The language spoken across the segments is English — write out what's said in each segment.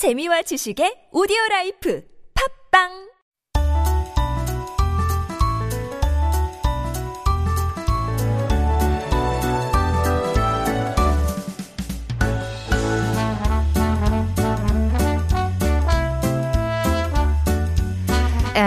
재미와 지식의 오디오 라이프. 팝빵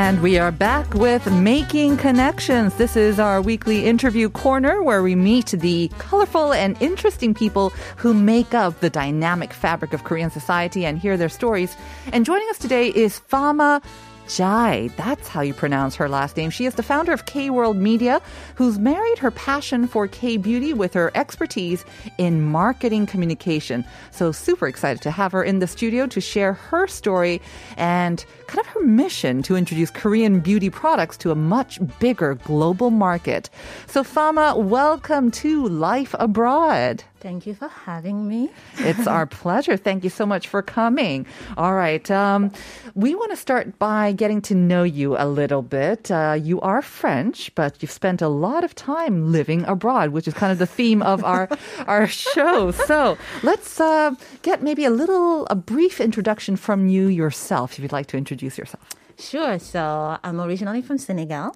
And we are back with Making Connections. This is our weekly interview corner where we meet the colorful and interesting people who make up the dynamic fabric of Korean society and hear their stories. And joining us today is Fama Jai. That's how you pronounce her last name. She is the founder of K World Media, who's married her passion for K beauty with her expertise in marketing communication. So super excited to have her in the studio to share her story and kind of her mission to introduce Korean beauty products to a much bigger global market. So Fama, welcome to Life Abroad. Thank you for having me. It's our pleasure. Thank you so much for coming. All right. Um, we want to start by getting to know you a little bit. Uh, you are French, but you've spent a lot of time living abroad, which is kind of the theme of our, our show. So let's uh, get maybe a little, a brief introduction from you yourself, if you'd like to introduce yourself. Sure. So I'm originally from Senegal.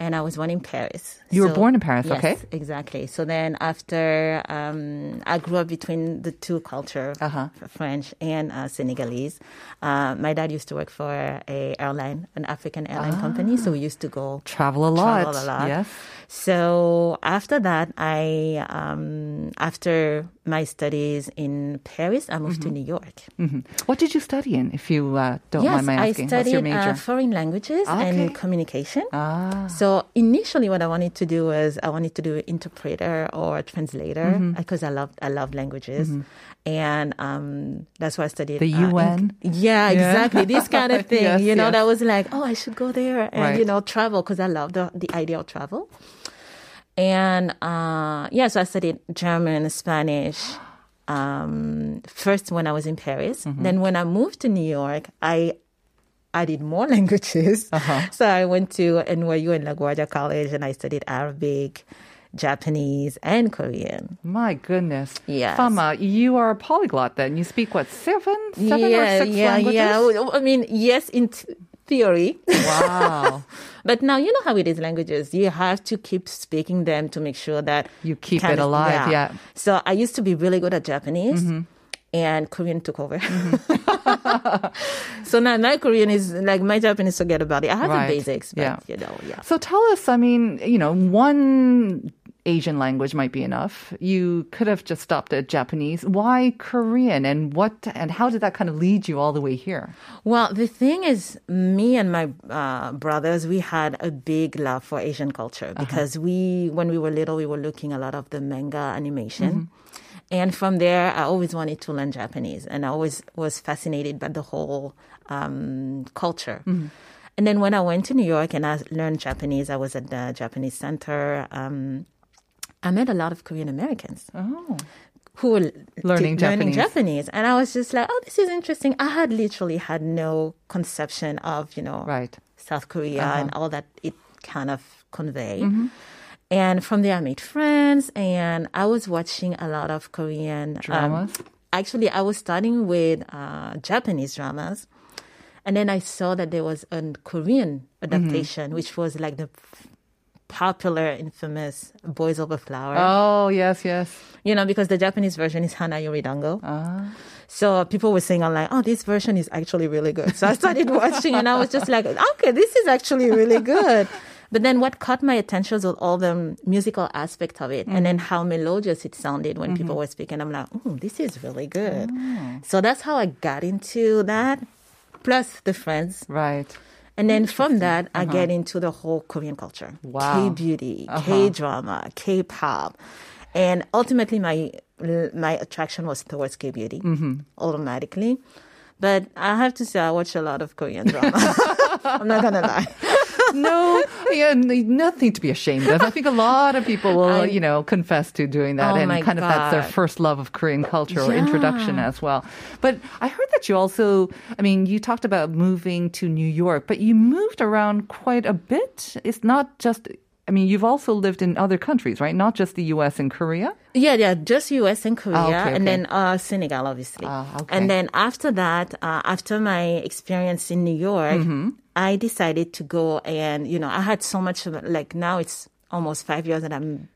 And I was born in Paris. You were born in Paris, yes, okay. exactly. So then after um, I grew up between the two culture, Uh-huh. French and uh, Senegalese. Uh, my dad used to work for a airline, an African airline company. So we used to go Travel a lot. travel a lot. Yes. So after that, I um, after my studies in Paris, I moved to New York. hmm What did you study in, if you uh, don't yes, mind my I asking? Your studied uh, foreign languages Okay. and communication. ah. So initially, what I wanted to do was I wanted to do interpreter or translator Mm-hmm. because I love I love languages, and um, that's why I studied The uh, in- UN? yeah, Yeah. exactly this kind of thing. Yes, you know, yes. that was like, oh, I should go there and Right. you know travel because I love the the idea of travel. And uh, yeah, so I studied German, Spanish. Um, first when I was in Paris, Mm-hmm. then when I moved to New York, I added more languages. Uh-huh. So I went to NYU and LaGuardia College and I studied Arabic, Japanese, and Korean. My goodness. Yes. Fama, you are a polyglot then. You speak what, seven? Seven yeah, or six yeah, languages? yeah. I mean, yes, in th- theory. Wow. But now you know how it is languages. You have to keep speaking them to make sure that You keep it of- alive, yeah. So I used to be really good at Japanese. Mm-hmm. And Korean took over. so now my Korean is like my Japanese, forget about it. I have Right. the basics, but Yeah. you know, yeah. so tell us, I mean, you know, one Asian language might be enough. You could have just stopped at Japanese. Why Korean? And what and how did that kind of lead you all the way here? Well, the thing is, me and my uh, brothers, we had a big love for Asian culture because we, when we were little, we were looking a lot of the manga animation. And from there, I always wanted to learn Japanese, and I always was fascinated by the whole um, culture. And then when I went to New York and I learned Japanese, I was at the Japanese Center. Um, I met a lot of Korean Americans Oh. who were Learning t- learning Japanese. Japanese. And I was just like, oh, this is interesting. I had literally had no conception of, you know, Right. South Korea Uh-huh. and all that it kind of convey. Mm-hmm. And from there, I made friends, and I was watching a lot of Korean um, Dramas? actually, I was starting with uh, Japanese dramas, and then I saw that there was a Korean Mm-hmm. adaptation, which was like the popular, infamous "Boys Over Flower." Oh, yes, yes. You know, because the Japanese version is Hana Yori Dango. Ah. So people were saying online, oh, this version is actually really good. So I started watching and I was just like, okay, this is actually really good. But then what caught my attention was all the musical aspect of it and then how melodious it sounded when people were speaking. I'm like, oh, this is really good. So that's how I got into that, plus the friends. Right. And then from that, I get uh-huh. into the whole Korean culture. Wow. K beauty, uh-huh. K drama, K pop. And ultimately, my my attraction was towards K beauty mm-hmm. automatically. But I have to say, I watch a lot of Korean drama. I'm not gonna lie. No, yeah, nothing to be ashamed of. I think a lot of people will, I- you know, confess to doing that, Oh and kind of that's their first love of Korean culture or Yeah. introduction as well. But I heard that you also, I mean, you talked about moving to New York, but you moved around quite a bit. It's not just I mean, you've also lived in other countries, right? Not just the U.S. and Korea. Yeah, yeah, just U.S. and Korea, Ah, okay, and then uh, Senegal, obviously. Ah, okay. And then after that, uh, after my experience in New York, Mm-hmm. I decided to go and you know I had so much of like now it's almost five years that I'm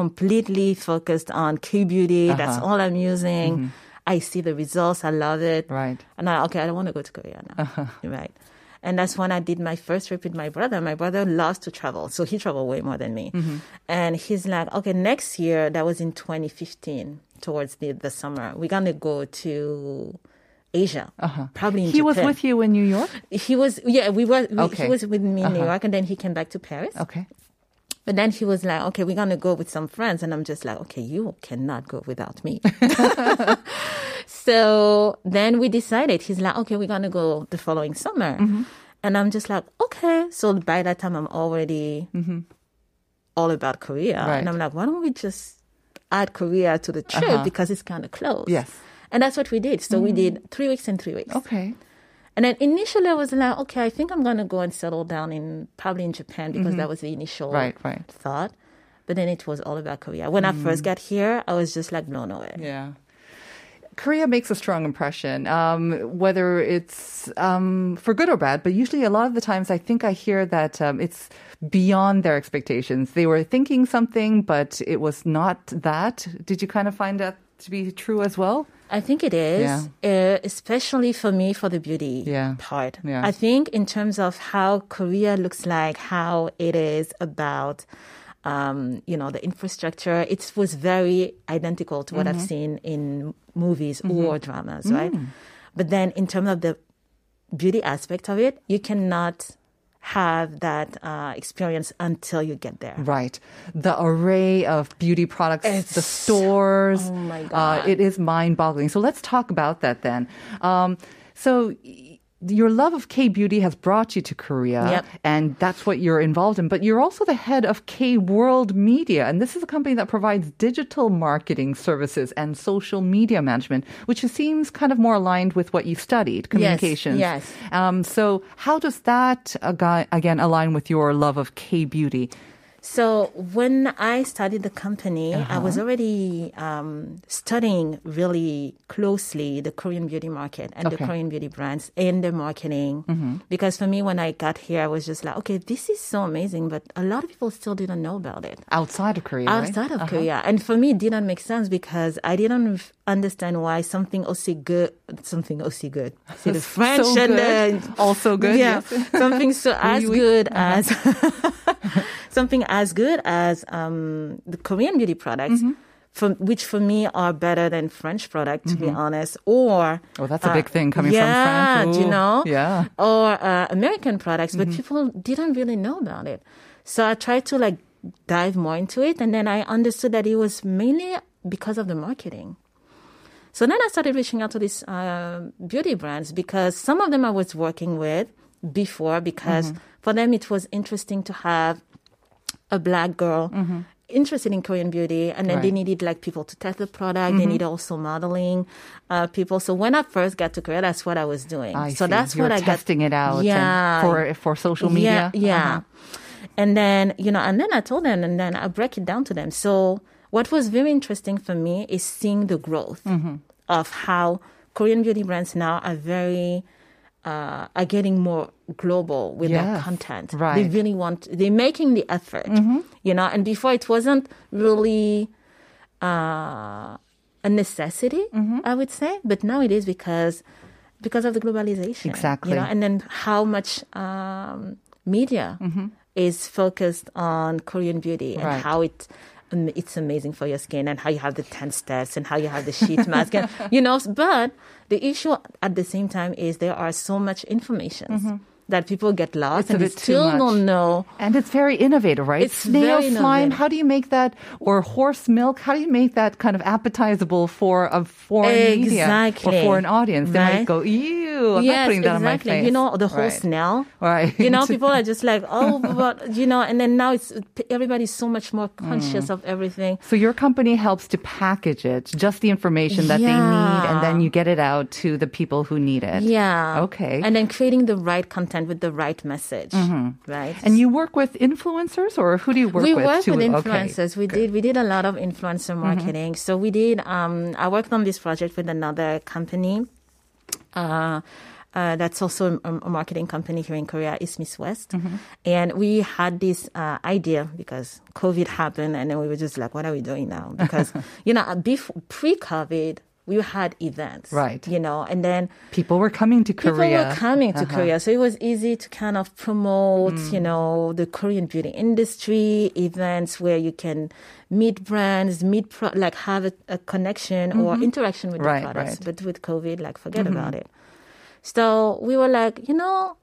completely focused on K beauty. That's Uh-huh. all I'm using. I see the results. I love it. Mm-hmm. Right. And I okay, I don't want to go to Korea now. Right. And that's when I did my first trip with my brother. My brother loves to travel, so he traveled way more than me. Mm-hmm. And he's like, okay, next year, that was in 2015, towards the, the summer, we're gonna go to Asia, uh-huh. probably in Uh-huh. He was with you in New York. He was, yeah, we were. We, Okay. He was with me in New uh-huh. York, and then he came back to Paris. Okay. But then he was like, okay, we're going to go with some friends. And I'm just like, okay, you cannot go without me. so then we decided, he's like, okay, we're going to go the following summer. Mm-hmm. And I'm just like, okay. So by that time, I'm already mm-hmm. all about Korea. Right. And I'm like, why don't we just add Korea to the trip uh-huh. because it's kind of close. Yes. And that's what we did. So we did three weeks and three weeks. Okay. And then initially I was like, okay, I think I'm going to go and settle down in probably in Japan because that was the initial Mm-hmm. Right, right. thought. But then it was all about Korea. When I first got here, I was just like blown away. Yeah. Korea makes a strong impression, um, whether it's um, for good or bad. But usually, a lot of the times, I think I hear that um, it's beyond their expectations. They were thinking something, but it was not that. Did you kind of find that to be true as well? I think it is, uh, especially for me for the beauty Yeah. part. Yeah. I think in terms of how Korea looks like, how it is about, um, you know, the infrastructure, it was very identical to what I've Mm-hmm. seen in movies or dramas, right? But then in terms of the beauty aspect of it, you cannot have that uh, experience until you get there. Right. The array of beauty products, it's, the stores. Oh my Uh, God. it is mind boggling. So let's talk about that then. Um, so your love of K beauty has brought you to Korea, Yep. and that's what you're involved in. But you're also the head of K World Media, and this is a company that provides digital marketing services and social media management, which seems kind of more aligned with what you studied, communications. yes. Um, so how does that uh, again align with your love of K beauty? So when I started the company, I Uh-huh. was already um, studying really closely the Korean beauty market and the Okay. Mm-hmm. Korean beauty brands and their marketing. Because for me, when I got here, I was just like, okay, this is so amazing, but a lot of people still didn't know about it Outside of Korea, right? Uh-huh. outside of Korea. And for me, it didn't make sense because I didn't understand why something also good, something also good. See the French So and the Also good, Yeah, yes. something so as Oui, oui. good as something as good as um, the Korean beauty products. Mm-hmm. For, which for me are better than French product, to be honest, or Oh, that's a uh, big thing coming from yeah, France. do you know? yeah. Mm-hmm. Or uh, American products, but people didn't really know about it. So I tried to like dive more into it, and then I understood that it was mainly because of the marketing. So then I started reaching out to these uh, beauty brands because some of them I was working with before because Mm-hmm. for them it was interesting to have a black girl interested in Korean beauty, and then they Mm-hmm. Right. Mm-hmm. needed like people to test the product. They need also modeling uh, people. So when I first got to Korea, that's what I was doing. I so see. that's You're what I got testing it out and Yeah, for for social media. yeah, yeah. Uh-huh. And then, you know, and then I told them, and then I break it down to them. So, what was very interesting for me is seeing the growth Mm-hmm. of how Korean beauty brands now are very, uh, are getting more global with their content. Right. They really want, they're making the effort, you know, and before it wasn't really, uh, a necessity, Mm-hmm. I would say, but now it is because, because of the globalization. Exactly. You know, and then how much, um, media is focused on Korean beauty and Right. how it it's amazing for your skin and how you have the 10 steps and how you have the sheet mask and you know but the issue at the same time is there are so much information mm-hmm. That people get lost It's and they still much. don't know And it's very innovative, right? It's Snail slime. How do you make that? Or horse milk? How do you make that kind of appetizable for a foreign media or foreign audience? They might go, ew. I'm not putting that exactly. on my face. You know, the whole Right. smell. Right. You know, people are just like, oh, but you know, and then now it's everybody's so much more Mm. conscious of everything. So your company helps to package it, just the information that they need, and then you get it out to the people who need it. Yeah. Okay. And then creating the right content with the right message, right? And you work with influencers, or who do you work we with? We work to- with okay. influencers. We did we did a lot of influencer marketing. So we did. Um, I worked on this project with another company. Uh, uh, that's also a, a marketing company here in Korea, is Miss West. And we had this uh, idea because COVID happened, and then we were just like, what are we doing now? Because, you know, before, pre COVID, we had events. Right. You know, and then People were coming to Korea. people were coming to Uh-huh. Korea, so it was easy to kind of promote, mm. you know, the Korean beauty industry events where you can meet brands, meet pro- like have a, a connection or mm-hmm. interaction with Right, the products. right. But with COVID, like forget mm-hmm. about it. So we were like, you know,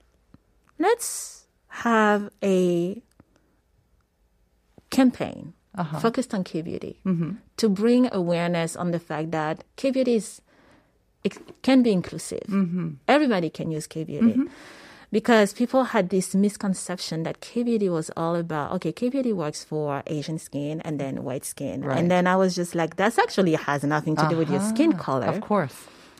let's have a campaign uh-huh. focused on K beauty mm-hmm. To bring awareness on the fact that K beauty is it can be inclusive. Everybody can use K beauty. Because people had this misconception that K beauty was all about okay, K beauty works for Asian skin and then white skin, Right. and then I was just like, that's actually has nothing to do with your skin color Of course.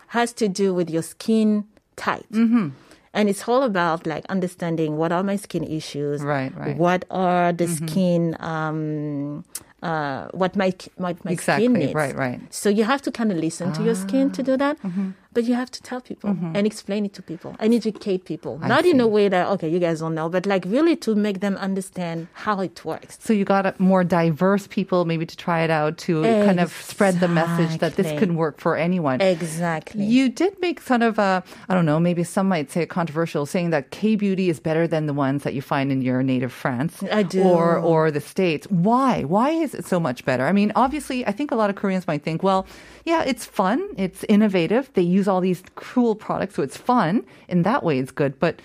has to do with your skin type. Mm-hmm. And it's all about like understanding what are my skin issues, Right, right. Mm-hmm. What are the skin, um, uh, what my what my Exactly, skin needs. right, right. So you have to kind of listen to your skin to do that, Mm-hmm. But you have to tell people mm-hmm. and explain it to people and educate people, I not in a way that okay, you guys don't know, but like really to make them understand how it works. So you got more diverse people maybe to try it out to kind of spread the message that this can work for anyone. Exactly. You did make fun of, a, I don't know, maybe some might say controversial, saying that K beauty is better than the ones that you find in your native France I do. or or the States. Why? Why is it so much better? I mean, obviously, I think a lot of Koreans might think, well, yeah, it's fun, it's innovative, they use all these cool products, so it's fun. In that way, it's good. But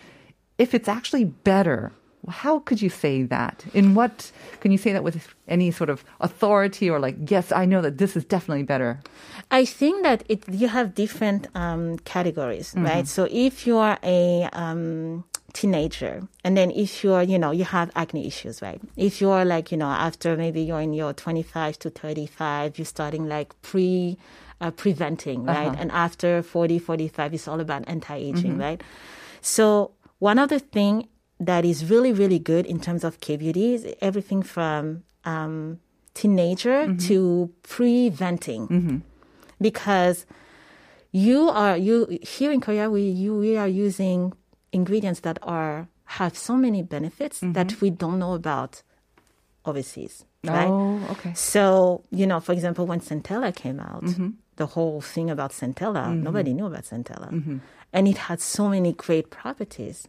if it's actually better, how could you say that? In what can you say that with any sort of authority or like, yes, I know that this is definitely better? I think that it you have different um, categories, Mm-hmm. right? So if you are a um, teenager, and then if you're, you know, you have acne issues, right? If you're like, you know, after maybe you're in your 25 to 35, you're starting like pre uh, preventing, uh-huh. right? And after 40, 45, it's all about anti-aging, mm-hmm. right? So one other thing that is really, really good in terms of K beauty is everything from um, teenager mm-hmm. to preventing. Mm-hmm. Because you are you here in Korea we you we are using ingredients that are have so many benefits that we don't know about overseas right? Oh, okay. so you know for example when centella came out the whole thing about centella. Mm-hmm. Nobody knew about centella. Mm-hmm. And it had so many great properties.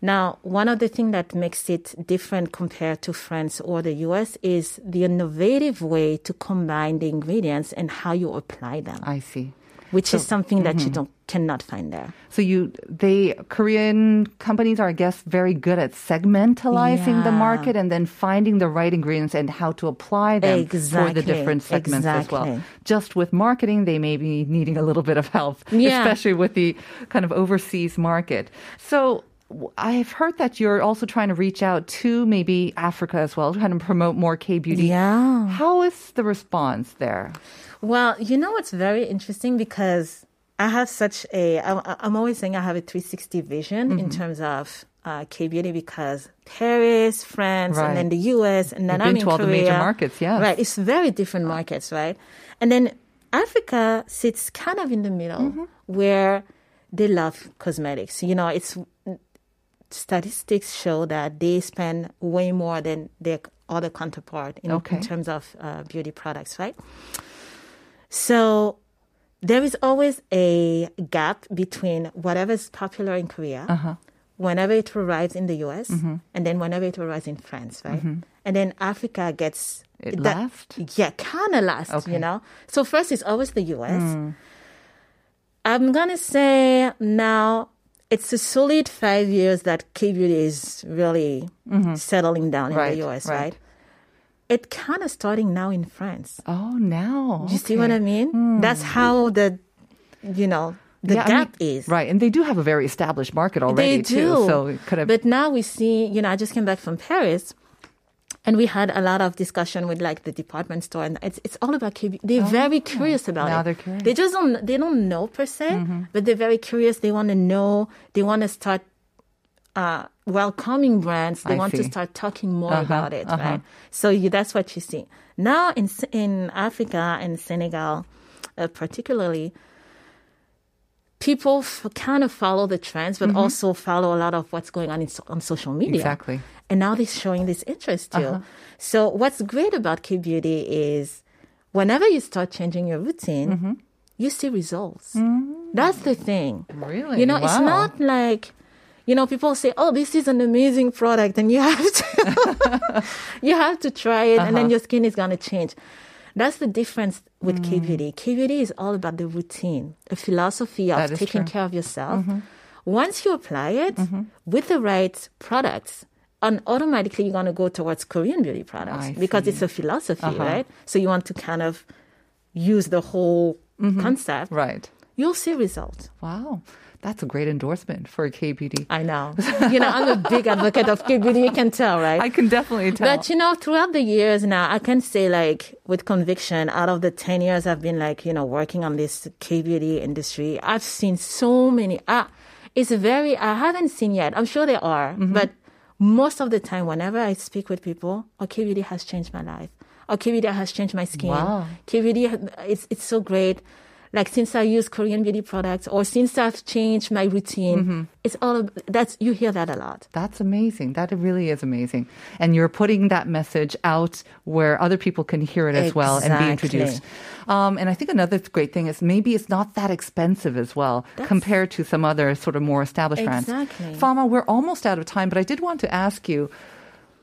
Now, one of the things that makes it different compared to France or the US is the innovative way to combine the ingredients and how you apply them, I see. which is something that you mm-hmm. don't cannot find there. So you, they Korean companies are, I guess, very good at segmentalizing the market and then finding the right ingredients and how to apply them for the different segments as well. Just with marketing, they may be needing a little bit of help, Yeah. especially with the kind of overseas market. So. I've heard that you're also trying to reach out to maybe Africa as well, trying to promote more K beauty. Yeah. How is the response there? Well, you know what's very interesting because I have such a, I- I'm always saying I have a 360 vision in terms of uh, K beauty because Paris, France, Right. and then the US, and then You've I'm been to all the major markets, Yeah, Right, it's very different markets, right? And then Africa sits kind of in the middle Mm-hmm. where they love cosmetics. You know, it's statistics show that they spend way more than their other counterpart in, Okay. in terms of uh, beauty products, right? There is always a gap between whatever's popular in Korea, Uh-huh. whenever it arrives in the US, Mm-hmm. and then whenever it arrives in France, right? And then Africa gets It that- left? Yeah, kind of last, Okay. you know? So first it's always the US. Hmm. I'm going to say now it's a solid five years that K beauty is really settling down in Mm-hmm. Right, the US, right. right? It kind of starting now in France. Oh, now. Do you see what I mean? Hmm. That's how the, you know, the Yeah, I gap mean, is. right, and they do have a very established market already They too. do. So it could have. But now we see, you know, I just came back from Paris. And we had a lot of discussion with like the department store, and it's it's all about KB. They're very curious about Oh, Now it. they're curious. Mm-hmm. They just don't they don't know per se, but they're very curious. They want to know. They want to start uh, welcoming brands. They I want to start talking more Uh-huh, about it, uh-huh. right? So you, that's what you see now in in Africa and Senegal, uh, particularly. People f- kind of follow the trends, but also follow a lot of what's going on in, on social media. Mm-hmm. Exactly. And now they're showing this interest too. Uh-huh. So what's great about K Beauty is whenever you start changing your routine, Mm-hmm. you see results. That's the thing. Really? You know, it's not like you know, people say, "Oh, this is an amazing product," and you have to you have to try it, and then Uh-huh. your skin is gonna change. That's the difference with Mm. K Beauty. K Beauty is all about the routine, a philosophy of taking true. Mm-hmm. care of yourself. Once you apply it with the right products, and automatically you're gonna go towards Korean beauty products I because see. it's a philosophy, Uh-huh. right? So you want to kind of use the whole Mm-hmm. concept. right. You'll see results. Wow. That's a great endorsement for K beauty. I know. You know, I'm a big advocate of K beauty. You can tell, right? I can definitely tell. But you know, throughout the years now, I can say like with conviction, out of the 10 years I've been like, you know, working on this K beauty industry, I've seen so many. Uh, it's very, I haven't seen yet. I'm sure there are, Mm-hmm. but most of the time, whenever I speak with people, oh, K beauty has changed my life. Oh, K beauty has changed my skin. Wow. K beauty, it's, it's so great. Like since I use Korean beauty products or since I've changed my routine, Mm-hmm. it's all, that's, you hear that a lot. That's amazing. That really is amazing. And you're putting that message out where other people can hear it as well and be introduced. Um, and I think another great thing is maybe it's not that expensive as well That's- compared to some other sort of more established brands. Exactly. Fama, we're almost out of time, but I did want to ask you.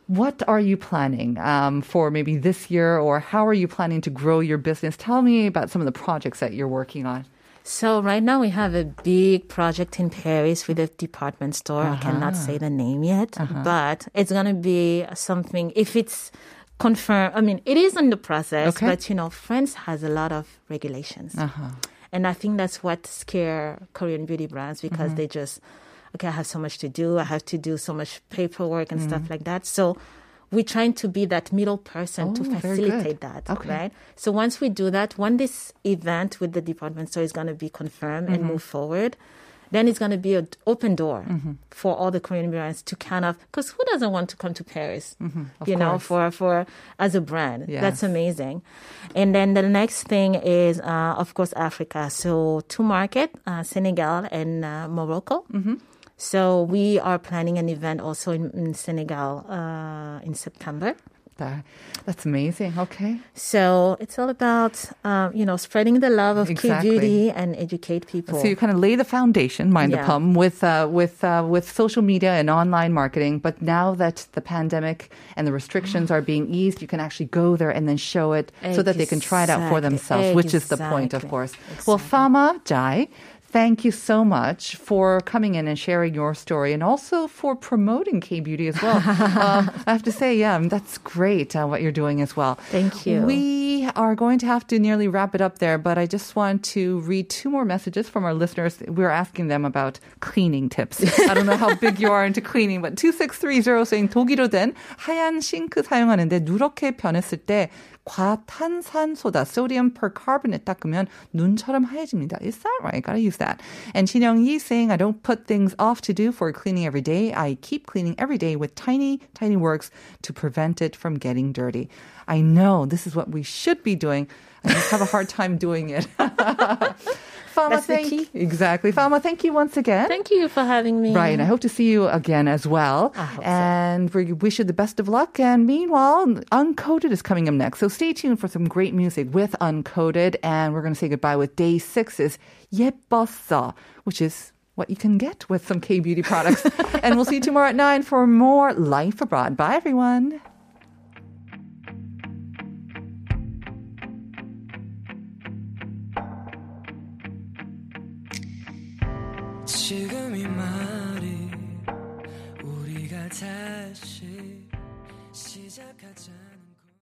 What are you planning um, for maybe this year, or how are you planning to grow your business? Tell me about some of the projects that you're working on. So right now we have a big project in Paris with a department store. I uh-huh. cannot say the name yet, uh-huh. but it's gonna be something. If it's confirmed, I mean, it is in the process. Okay. But you know, France has a lot of regulations, uh-huh. and I think that's what scare Korean beauty brands because mm-hmm. they just okay, I have so much to do. I have to do so much paperwork and stuff like that. So. We're trying to be that middle person to Oh, good. facilitate that, Okay. right? So once we do that, when this event with the department store is going to be confirmed and Mm-hmm. move forward, then it's going to be an open door Mm-hmm. for all the Korean brands to kind of because who doesn't want to come to Paris? Of you know, for for as a brand, Yes. that's amazing. And then the next thing is, uh, of course, Africa. So two market, uh, Senegal and uh, Morocco. Mm-hmm. So we are planning an event also in, in Senegal uh, in September. That, that's amazing. Okay. So it's all about, um, you know, spreading the love of Exactly. K-beauty and educate people. So you kind of lay the foundation, mind the Yeah. pump, with uh, with uh, with social media and online marketing. But now that the pandemic and the restrictions are being eased, you can actually go there and then show it so that they can try it out for Exactly. themselves, which is the point, of Exactly. course. Well, Fama Jai. Thank you so much for coming in and sharing your story and also for promoting K Beauty as well. um, I have to say, yeah, that's great uh, what you're doing as well. Thank you. We are going to have to nearly wrap it up there, but I just want to read two more messages from our listeners. We're asking them about cleaning tips. I don't know how big you are into cleaning, but 2630 saying 독일어 된 하얀 싱크 사용하는데 누렇게 변했을 때 과탄산소다, sodium percarbonate 닦으면 눈처럼 하얘집니다. Is that right? Gotta use that. And 신영이 saying, I don't put things off to do for cleaning every day. I keep cleaning every day with tiny, tiny works to prevent it from getting dirty. I know this is what we should be doing. I just have a hard time doing it. Fama, That's thank, you. Exactly. Fama, thank you once again. Thank you for having me. Right. I hope to see you again as well. And so. we wish you the best of luck. And meanwhile, Uncoded is coming up next. So stay tuned for some great music with Uncoded. And we're going to say goodbye with DAY6's 예뻤어, which is what you can get with some K-beauty products. and we'll see you tomorrow at 9 for more Life Abroad. Bye, everyone. 지금 이 말이 우리가 다시 시작하자